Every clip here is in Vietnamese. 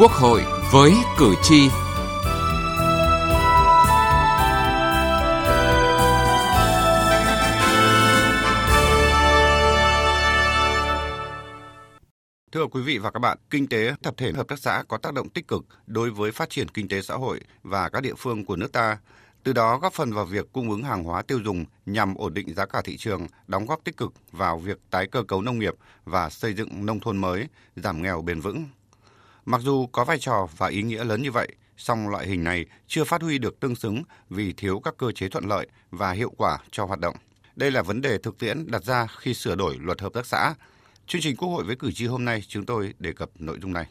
Quốc hội với cử tri. Thưa quý vị và các bạn, kinh tế tập thể hợp tác xã có tác động tích cực đối với phát triển kinh tế xã hội và các địa phương của nước ta, từ đó góp phần vào việc cung ứng hàng hóa tiêu dùng nhằm ổn định giá cả thị trường, đóng góp tích cực vào việc tái cơ cấu nông nghiệp và xây dựng nông thôn mới, giảm nghèo bền vững. Mặc dù có vai trò và ý nghĩa lớn như vậy, song loại hình này chưa phát huy được tương xứng vì thiếu các cơ chế thuận lợi và hiệu quả cho hoạt động. Đây là vấn đề thực tiễn đặt ra khi sửa đổi luật hợp tác xã. Chương trình Quốc hội với cử tri hôm nay chúng tôi đề cập nội dung này.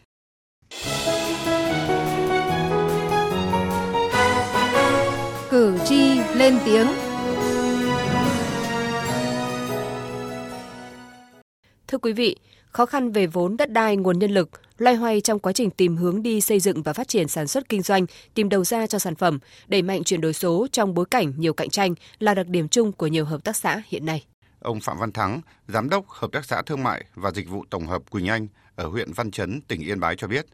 Cử tri lên tiếng Thưa quý vị, khó khăn về vốn đất đai, nguồn nhân lực, loay hoay trong quá trình tìm hướng đi xây dựng và phát triển sản xuất kinh doanh, tìm đầu ra cho sản phẩm, đẩy mạnh chuyển đổi số trong bối cảnh nhiều cạnh tranh là đặc điểm chung của nhiều hợp tác xã hiện nay. Ông Phạm Văn Thắng, Giám đốc Hợp tác xã Thương mại và Dịch vụ Tổng hợp Quỳnh Anh ở huyện Văn Chấn, tỉnh Yên Bái cho biết,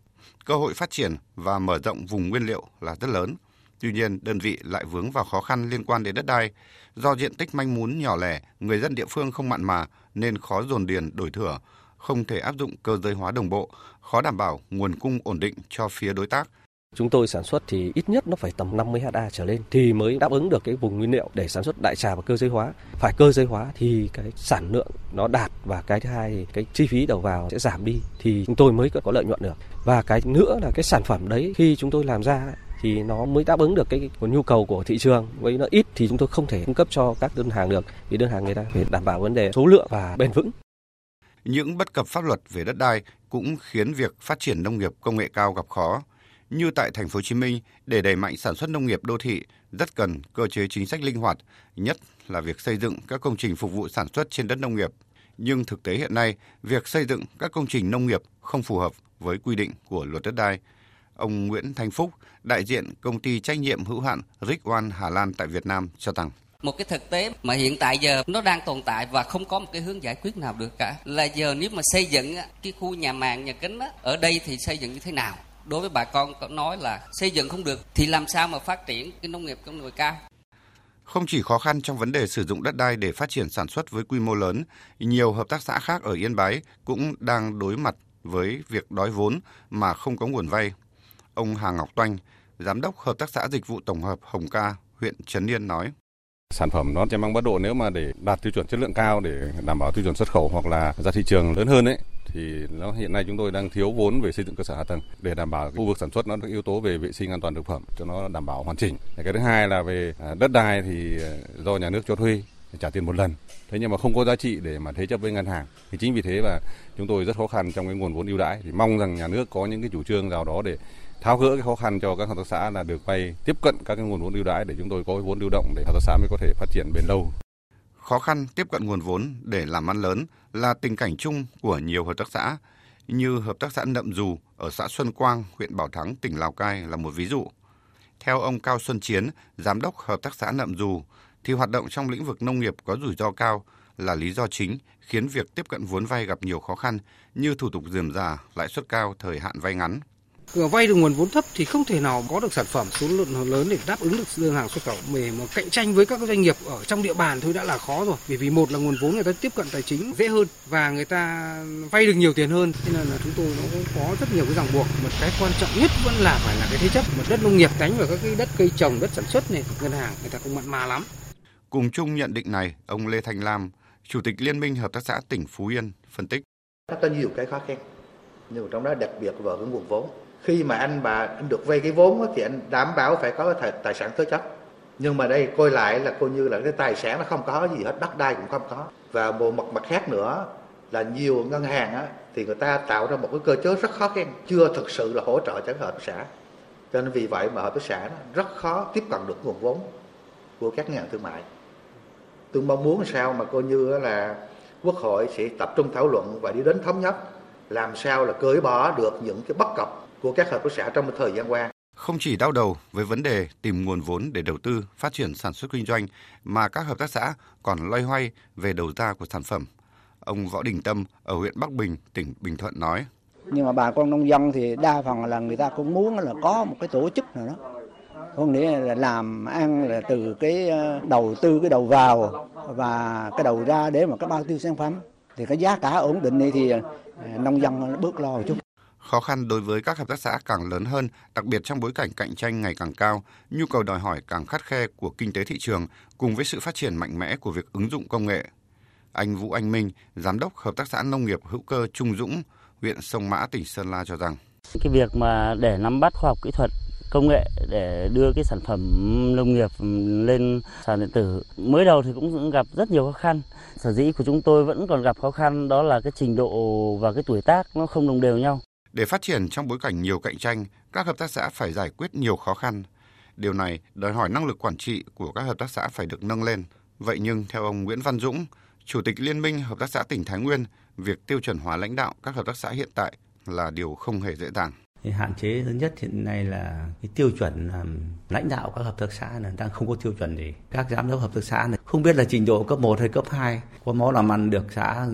cơ hội phát triển và mở rộng vùng nguyên liệu là rất lớn. Tuy nhiên, đơn vị lại vướng vào khó khăn liên quan đến đất đai. Do diện tích manh mún nhỏ lẻ, người dân địa phương không mặn mà nên khó dồn điền đổi thửa, không thể áp dụng cơ giới hóa đồng bộ, khó đảm bảo nguồn cung ổn định cho phía đối tác. Chúng tôi sản xuất thì ít nhất nó phải tầm 50 ha trở lên thì mới đáp ứng được cái vùng nguyên liệu để sản xuất đại trà và cơ giới hóa. Phải cơ giới hóa thì cái sản lượng nó đạt và cái thứ hai thì cái chi phí đầu vào sẽ giảm đi thì chúng tôi mới có lợi nhuận được. Và cái nữa là cái sản phẩm đấy khi chúng tôi làm ra thì nó mới đáp ứng được cái, cái nhu cầu của thị trường với nó ít thì chúng tôi không thể cung cấp cho các đơn hàng được vì đơn hàng người ta phải đảm bảo vấn đề số lượng và bền vững những bất cập pháp luật về đất đai cũng khiến việc phát triển nông nghiệp công nghệ cao gặp khó. Như tại thành phố Hồ Chí Minh, để đẩy mạnh sản xuất nông nghiệp đô thị rất cần cơ chế chính sách linh hoạt, nhất là việc xây dựng các công trình phục vụ sản xuất trên đất nông nghiệp. Nhưng thực tế hiện nay, việc xây dựng các công trình nông nghiệp không phù hợp với quy định của luật đất đai. Ông Nguyễn Thanh Phúc, đại diện công ty trách nhiệm hữu hạn Rick One Hà Lan tại Việt Nam cho rằng một cái thực tế mà hiện tại giờ nó đang tồn tại và không có một cái hướng giải quyết nào được cả là giờ nếu mà xây dựng cái khu nhà màng nhà kính ở đây thì xây dựng như thế nào đối với bà con có nói là xây dựng không được thì làm sao mà phát triển cái nông nghiệp công nghệ cao không chỉ khó khăn trong vấn đề sử dụng đất đai để phát triển sản xuất với quy mô lớn, nhiều hợp tác xã khác ở Yên Bái cũng đang đối mặt với việc đói vốn mà không có nguồn vay. Ông Hà Ngọc Toanh, Giám đốc Hợp tác xã Dịch vụ Tổng hợp Hồng Ca, huyện Trấn Yên nói. Sản phẩm nó chè măng bắt độ nếu mà để đạt tiêu chuẩn chất lượng cao để đảm bảo tiêu chuẩn xuất khẩu hoặc là ra thị trường lớn hơn ấy, thì nó hiện nay chúng tôi đang thiếu vốn về xây dựng cơ sở hạ tầng để đảm bảo khu vực sản xuất nó được yếu tố về vệ sinh an toàn thực phẩm cho nó đảm bảo hoàn chỉnh. Cái thứ hai là về à, đất đai thì à, do nhà nước cho thuê, trả tiền một lần. Thế nhưng mà không có giá trị để mà thế chấp với ngân hàng. Thì chính vì thế mà chúng tôi rất khó khăn trong cái nguồn vốn ưu đãi. Thì mong rằng nhà nước có những cái chủ trương nào đó để tháo gỡ cái khó khăn cho các hợp tác xã là được vay tiếp cận các cái nguồn vốn ưu đãi để chúng tôi có cái vốn lưu động để hợp tác xã mới có thể phát triển bền lâu. Khó khăn tiếp cận nguồn vốn để làm ăn lớn là tình cảnh chung của nhiều hợp tác xã như hợp tác xã Nậm Dù ở xã Xuân Quang, huyện Bảo Thắng, tỉnh Lào Cai là một ví dụ. Theo ông Cao Xuân Chiến, giám đốc hợp tác xã Nậm Dù, thì hoạt động trong lĩnh vực nông nghiệp có rủi ro cao là lý do chính khiến việc tiếp cận vốn vay gặp nhiều khó khăn như thủ tục dườm già, lãi suất cao, thời hạn vay ngắn vay được nguồn vốn thấp thì không thể nào có được sản phẩm số lượng lớn để đáp ứng được đơn hàng xuất khẩu. Để mà cạnh tranh với các doanh nghiệp ở trong địa bàn thôi đã là khó rồi. Bởi vì một là nguồn vốn người ta tiếp cận tài chính dễ hơn và người ta vay được nhiều tiền hơn. Nên là, là chúng tôi nó cũng có rất nhiều cái ràng buộc. Một cái quan trọng nhất vẫn là phải là cái thế chấp. Một đất nông nghiệp đánh vào các cái đất cây trồng đất sản xuất này ngân hàng người ta không mặn mà lắm. Cùng chung nhận định này ông Lê Thanh Lam chủ tịch liên minh hợp tác xã tỉnh Phú Yên phân tích. Có nhiều cái khó khăn nhưng trong đó đặc biệt vào cái nguồn vốn khi mà anh bà anh được vay cái vốn thì anh đảm bảo phải có tài, tài sản thế chấp. Nhưng mà đây coi lại là coi như là cái tài sản nó không có gì hết đất đai cũng không có. Và một mặt mặt khác nữa là nhiều ngân hàng á, thì người ta tạo ra một cái cơ chế rất khó khăn chưa thực sự là hỗ trợ cho hợp tác xã. Cho nên vì vậy mà hợp tác xã rất khó tiếp cận được nguồn vốn của các ngân hàng thương mại. Tôi mong muốn sao mà coi như là quốc hội sẽ tập trung thảo luận và đi đến thống nhất làm sao là cởi bỏ được những cái bất cập của các hợp tác xã trong một thời gian qua. Không chỉ đau đầu với vấn đề tìm nguồn vốn để đầu tư, phát triển sản xuất kinh doanh mà các hợp tác xã còn loay hoay về đầu ra của sản phẩm. Ông Võ Đình Tâm ở huyện Bắc Bình, tỉnh Bình Thuận nói: nhưng mà bà con nông dân thì đa phần là người ta cũng muốn là có một cái tổ chức nào đó có nghĩa là làm ăn là từ cái ờ, đầu tư cái đầu vào và cái đầu ra để mà cái bao tiêu sản phẩm thì cái giá cả ổn định này thì ờ, nông dân bước lo một chút Khó khăn đối với các hợp tác xã càng lớn hơn, đặc biệt trong bối cảnh cạnh tranh ngày càng cao, nhu cầu đòi hỏi càng khắt khe của kinh tế thị trường cùng với sự phát triển mạnh mẽ của việc ứng dụng công nghệ. Anh Vũ Anh Minh, giám đốc hợp tác xã nông nghiệp hữu cơ Trung Dũng, huyện Sông Mã, tỉnh Sơn La cho rằng. Cái việc mà để nắm bắt khoa học kỹ thuật công nghệ để đưa cái sản phẩm nông nghiệp lên sàn điện tử mới đầu thì cũng gặp rất nhiều khó khăn. Sở dĩ của chúng tôi vẫn còn gặp khó khăn đó là cái trình độ và cái tuổi tác nó không đồng đều nhau để phát triển trong bối cảnh nhiều cạnh tranh, các hợp tác xã phải giải quyết nhiều khó khăn. Điều này đòi hỏi năng lực quản trị của các hợp tác xã phải được nâng lên. Vậy nhưng theo ông Nguyễn Văn Dũng, Chủ tịch Liên minh Hợp tác xã tỉnh Thái Nguyên, việc tiêu chuẩn hóa lãnh đạo các hợp tác xã hiện tại là điều không hề dễ dàng. Thì hạn chế lớn nhất hiện nay là cái tiêu chuẩn um, lãnh đạo các hợp tác xã là đang không có tiêu chuẩn gì. Các giám đốc hợp tác xã này không biết là trình độ cấp 1 hay cấp 2. Có máu làm ăn được xã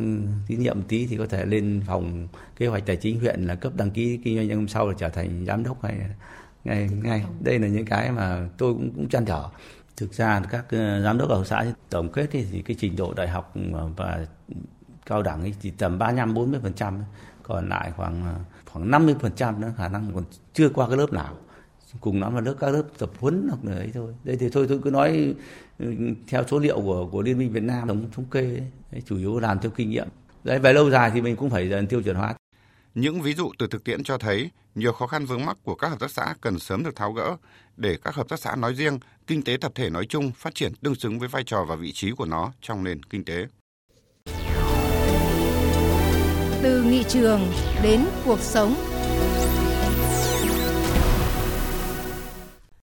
tín nhiệm tí thì có thể lên phòng kế hoạch tài chính huyện là cấp đăng ký kinh doanh năm sau là trở thành giám đốc hay ngay ngay. Đây là những cái mà tôi cũng cũng chăn trở. Thực ra các giám đốc hợp xã tổng kết thì cái trình độ đại học và cao đẳng chỉ tầm 35 40% còn lại khoảng ờ, khoảng 50% nữa khả năng còn chưa qua cái lớp nào. Cùng nói là lớp các lớp tập huấn hoặc là ấy thôi. Đây thì thôi tôi cứ nói ừ, theo số liệu của của liên minh Việt Nam thống thống kê đấy, chủ yếu làm theo kinh nghiệm. Đấy về lâu dài thì mình cũng phải dần tiêu chuẩn hóa. Những ví dụ từ thực tiễn cho thấy nhiều khó khăn vướng mắc của các hợp tác xã cần sớm được tháo gỡ để các hợp tác xã nói riêng, kinh tế tập thể nói chung phát triển tương xứng với vai trò và vị trí của nó trong nền kinh tế. Từ nghị trường đến cuộc sống.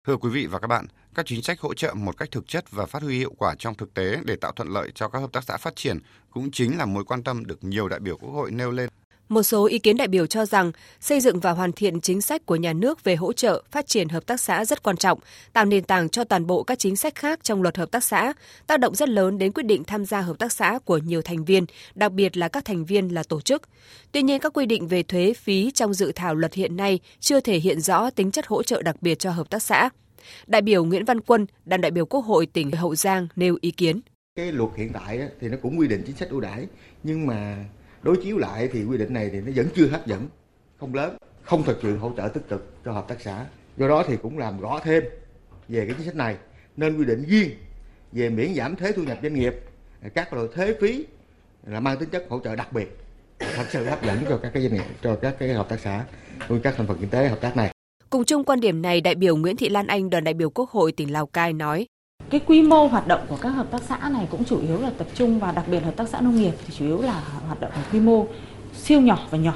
Thưa quý vị và các bạn, các chính sách hỗ trợ một cách thực chất và phát huy hiệu quả trong thực tế để tạo thuận lợi cho các hợp tác xã phát triển cũng chính là mối quan tâm được nhiều đại biểu Quốc hội nêu lên một số ý kiến đại biểu cho rằng xây dựng và hoàn thiện chính sách của nhà nước về hỗ trợ phát triển hợp tác xã rất quan trọng, tạo nền tảng cho toàn bộ các chính sách khác trong luật hợp tác xã, tác động rất lớn đến quyết định tham gia hợp tác xã của nhiều thành viên, đặc biệt là các thành viên là tổ chức. Tuy nhiên, các quy định về thuế phí trong dự thảo luật hiện nay chưa thể hiện rõ tính chất hỗ trợ đặc biệt cho hợp tác xã. Đại biểu Nguyễn Văn Quân, đoàn đại biểu Quốc hội tỉnh Hậu Giang nêu ý kiến. Cái luật hiện tại thì nó cũng quy định chính sách ưu đãi, nhưng mà đối chiếu lại thì quy định này thì nó vẫn chưa hấp dẫn không lớn không thực sự hỗ trợ tích cực cho hợp tác xã do đó thì cũng làm rõ thêm về cái chính sách này nên quy định riêng về miễn giảm thuế thu nhập doanh nghiệp các loại thuế phí là mang tính chất hỗ trợ đặc biệt thật sự hấp dẫn cho các cái doanh nghiệp cho các cái hợp tác xã cũng các thành phần kinh tế hợp tác này Cùng chung quan điểm này, đại biểu Nguyễn Thị Lan Anh, đoàn đại biểu Quốc hội tỉnh Lào Cai nói. Cái quy mô hoạt động của các hợp tác xã này cũng chủ yếu là tập trung vào đặc biệt hợp tác xã nông nghiệp thì chủ yếu là hoạt động ở quy mô siêu nhỏ và nhỏ.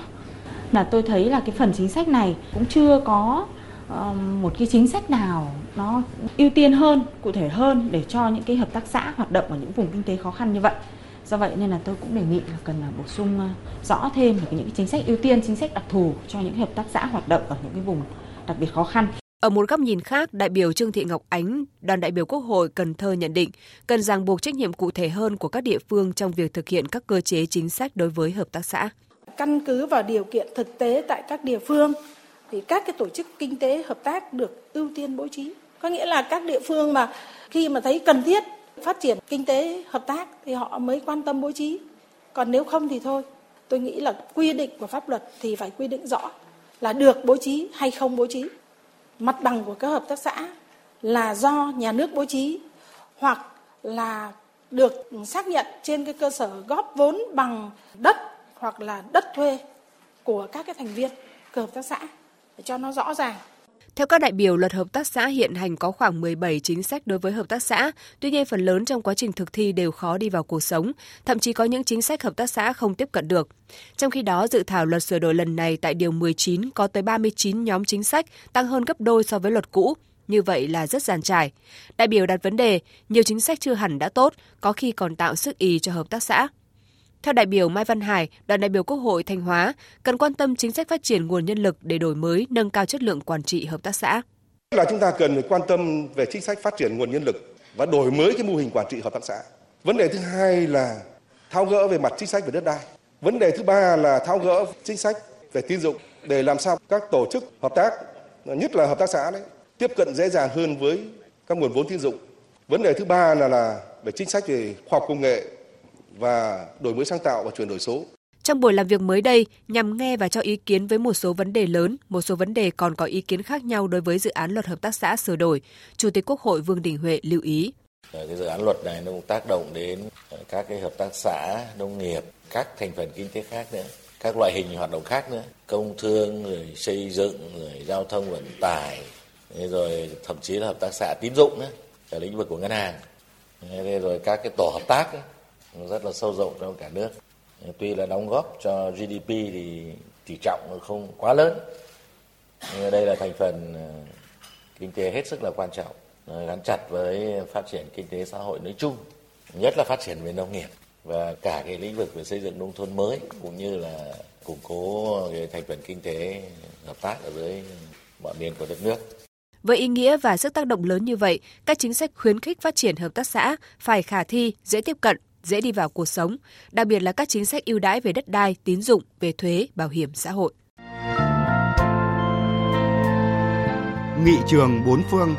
Là tôi thấy là cái phần chính sách này cũng chưa có một cái chính sách nào nó ưu tiên hơn, cụ thể hơn để cho những cái hợp tác xã hoạt động ở những vùng kinh tế khó khăn như vậy. Do vậy nên là tôi cũng đề nghị là cần là bổ sung rõ thêm những cái chính sách ưu tiên, chính sách đặc thù cho những hợp tác xã hoạt động ở những cái vùng đặc biệt khó khăn. Ở một góc nhìn khác, đại biểu Trương Thị Ngọc Ánh, đoàn đại biểu Quốc hội Cần Thơ nhận định cần ràng buộc trách nhiệm cụ thể hơn của các địa phương trong việc thực hiện các cơ chế chính sách đối với hợp tác xã. Căn cứ vào điều kiện thực tế tại các địa phương thì các cái tổ chức kinh tế hợp tác được ưu tiên bố trí. Có nghĩa là các địa phương mà khi mà thấy cần thiết phát triển kinh tế hợp tác thì họ mới quan tâm bố trí. Còn nếu không thì thôi. Tôi nghĩ là quy định của pháp luật thì phải quy định rõ là được bố trí hay không bố trí mặt bằng của các hợp tác xã là do nhà nước bố trí hoặc là được xác nhận trên cái cơ sở góp vốn bằng đất hoặc là đất thuê của các cái thành viên của hợp tác xã để cho nó rõ ràng theo các đại biểu, luật hợp tác xã hiện hành có khoảng 17 chính sách đối với hợp tác xã, tuy nhiên phần lớn trong quá trình thực thi đều khó đi vào cuộc sống, thậm chí có những chính sách hợp tác xã không tiếp cận được. Trong khi đó, dự thảo luật sửa đổi lần này tại điều 19 có tới 39 nhóm chính sách, tăng hơn gấp đôi so với luật cũ. Như vậy là rất giàn trải. Đại biểu đặt vấn đề, nhiều chính sách chưa hẳn đã tốt, có khi còn tạo sức ý cho hợp tác xã. Theo đại biểu Mai Văn Hải, đoàn đại biểu Quốc hội Thanh Hóa, cần quan tâm chính sách phát triển nguồn nhân lực để đổi mới, nâng cao chất lượng quản trị hợp tác xã. Là chúng ta cần phải quan tâm về chính sách phát triển nguồn nhân lực và đổi mới cái mô hình quản trị hợp tác xã. Vấn đề thứ hai là tháo gỡ về mặt chính sách về đất đai. Vấn đề thứ ba là tháo gỡ chính sách về tín dụng để làm sao các tổ chức hợp tác, nhất là hợp tác xã đấy, tiếp cận dễ dàng hơn với các nguồn vốn tín dụng. Vấn đề thứ ba là là về chính sách về khoa học công nghệ và đổi mới sáng tạo và chuyển đổi số. Trong buổi làm việc mới đây, nhằm nghe và cho ý kiến với một số vấn đề lớn, một số vấn đề còn có ý kiến khác nhau đối với dự án luật hợp tác xã sửa đổi, Chủ tịch Quốc hội Vương Đình Huệ lưu ý. Cái dự án luật này nó cũng tác động đến các cái hợp tác xã, nông nghiệp, các thành phần kinh tế khác nữa, các loại hình hoạt động khác nữa, công thương, rồi xây dựng, rồi giao thông vận tải, rồi thậm chí là hợp tác xã tín dụng nữa, ở lĩnh vực của ngân hàng, rồi các cái tổ hợp tác ấy, rất là sâu rộng trong cả nước tuy là đóng góp cho GDP thì tỷ trọng không quá lớn nhưng đây là thành phần ờ, kinh tế hết sức là quan trọng ờ, gắn chặt với phát triển kinh tế xã hội nói chung nhất là phát triển về nông nghiệp và cả cái lĩnh vực về xây dựng nông thôn mới cũng như là củng cố cái thành phần kinh tế hợp tác ở dưới mọi miền của đất nước. Với ý nghĩa và sức tác động lớn như vậy, các chính sách khuyến khích phát triển hợp tác xã phải khả thi, dễ tiếp cận dễ đi vào cuộc sống, đặc biệt là các chính sách ưu đãi về đất đai, tín dụng, về thuế, bảo hiểm xã hội. Nghị trường bốn phương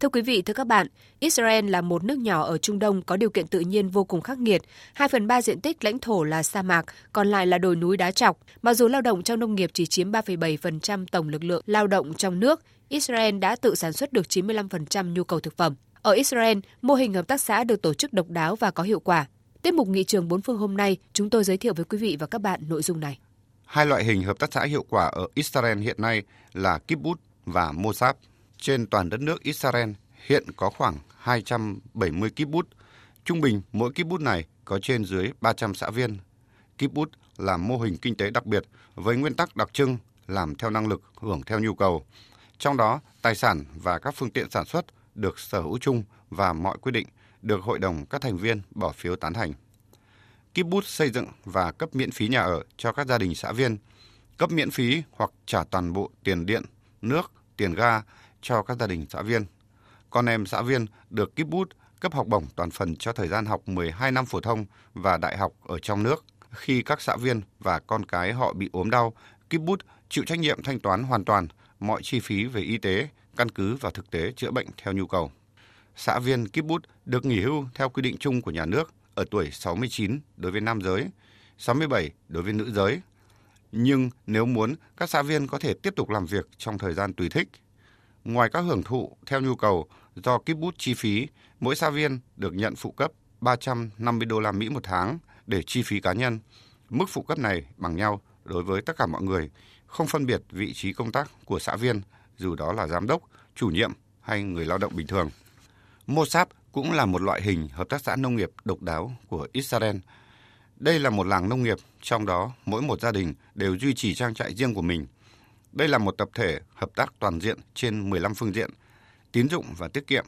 Thưa quý vị, thưa các bạn, Israel là một nước nhỏ ở Trung Đông có điều kiện tự nhiên vô cùng khắc nghiệt. 2 phần 3 diện tích lãnh thổ là sa mạc, còn lại là đồi núi đá trọc. Mặc dù lao động trong nông nghiệp chỉ chiếm 3,7% tổng lực lượng lao động trong nước, Israel đã tự sản xuất được 95% nhu cầu thực phẩm. Ở Israel, mô hình hợp tác xã được tổ chức độc đáo và có hiệu quả. Tiếp mục nghị trường bốn phương hôm nay, chúng tôi giới thiệu với quý vị và các bạn nội dung này. Hai loại hình hợp tác xã hiệu quả ở Israel hiện nay là kibbutz và mosab. Trên toàn đất nước Israel hiện có khoảng 270 kibbutz. Trung bình mỗi kibbutz này có trên dưới 300 xã viên. Kibbutz là mô hình kinh tế đặc biệt với nguyên tắc đặc trưng làm theo năng lực, hưởng theo nhu cầu. Trong đó, tài sản và các phương tiện sản xuất được sở hữu chung và mọi quyết định được hội đồng các thành viên bỏ phiếu tán thành. Kibbutz xây dựng và cấp miễn phí nhà ở cho các gia đình xã viên, cấp miễn phí hoặc trả toàn bộ tiền điện, nước, tiền ga cho các gia đình xã viên. Con em xã viên được Kibbutz cấp học bổng toàn phần cho thời gian học 12 năm phổ thông và đại học ở trong nước. Khi các xã viên và con cái họ bị ốm đau, Kibbutz chịu trách nhiệm thanh toán hoàn toàn mọi chi phí về y tế căn cứ vào thực tế chữa bệnh theo nhu cầu. Xã viên Kibbutz được nghỉ hưu theo quy định chung của nhà nước ở tuổi 69 đối với nam giới, 67 đối với nữ giới. Nhưng nếu muốn, các xã viên có thể tiếp tục làm việc trong thời gian tùy thích. Ngoài các hưởng thụ theo nhu cầu do kibbutz chi phí, mỗi xã viên được nhận phụ cấp 350 đô la Mỹ một tháng để chi phí cá nhân. Mức phụ cấp này bằng nhau đối với tất cả mọi người, không phân biệt vị trí công tác của xã viên, dù đó là giám đốc, chủ nhiệm hay người lao động bình thường. Mossad cũng là một loại hình hợp tác xã nông nghiệp độc đáo của Israel. Đây là một làng nông nghiệp, trong đó mỗi một gia đình đều duy trì trang trại riêng của mình. Đây là một tập thể hợp tác toàn diện trên 15 phương diện, tín dụng và tiết kiệm,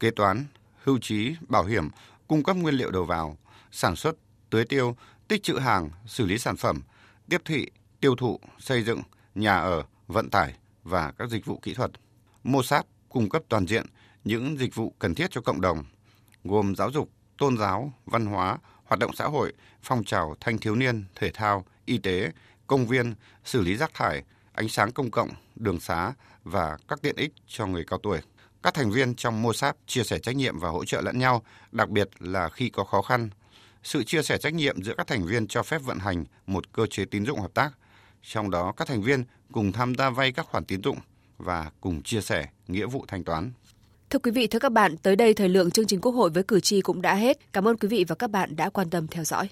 kế toán, hưu trí, bảo hiểm, cung cấp nguyên liệu đầu vào, sản xuất, tưới tiêu, tích trữ hàng, xử lý sản phẩm, tiếp thị, tiêu thụ, xây dựng, nhà ở, vận tải và các dịch vụ kỹ thuật. MOSAP cung cấp toàn diện những dịch vụ cần thiết cho cộng đồng, gồm giáo dục, tôn giáo, văn hóa, hoạt động xã hội, phong trào thanh thiếu niên, thể thao, y tế, công viên, xử lý rác thải, ánh sáng công cộng, đường xá và các tiện ích cho người cao tuổi. Các thành viên trong MOSAP chia sẻ trách nhiệm và hỗ trợ lẫn nhau, đặc biệt là khi có khó khăn. Sự chia sẻ trách nhiệm giữa các thành viên cho phép vận hành một cơ chế tín dụng hợp tác trong đó các thành viên cùng tham gia vay các khoản tín dụng và cùng chia sẻ nghĩa vụ thanh toán. Thưa quý vị, thưa các bạn, tới đây thời lượng chương trình Quốc hội với cử tri cũng đã hết. Cảm ơn quý vị và các bạn đã quan tâm theo dõi.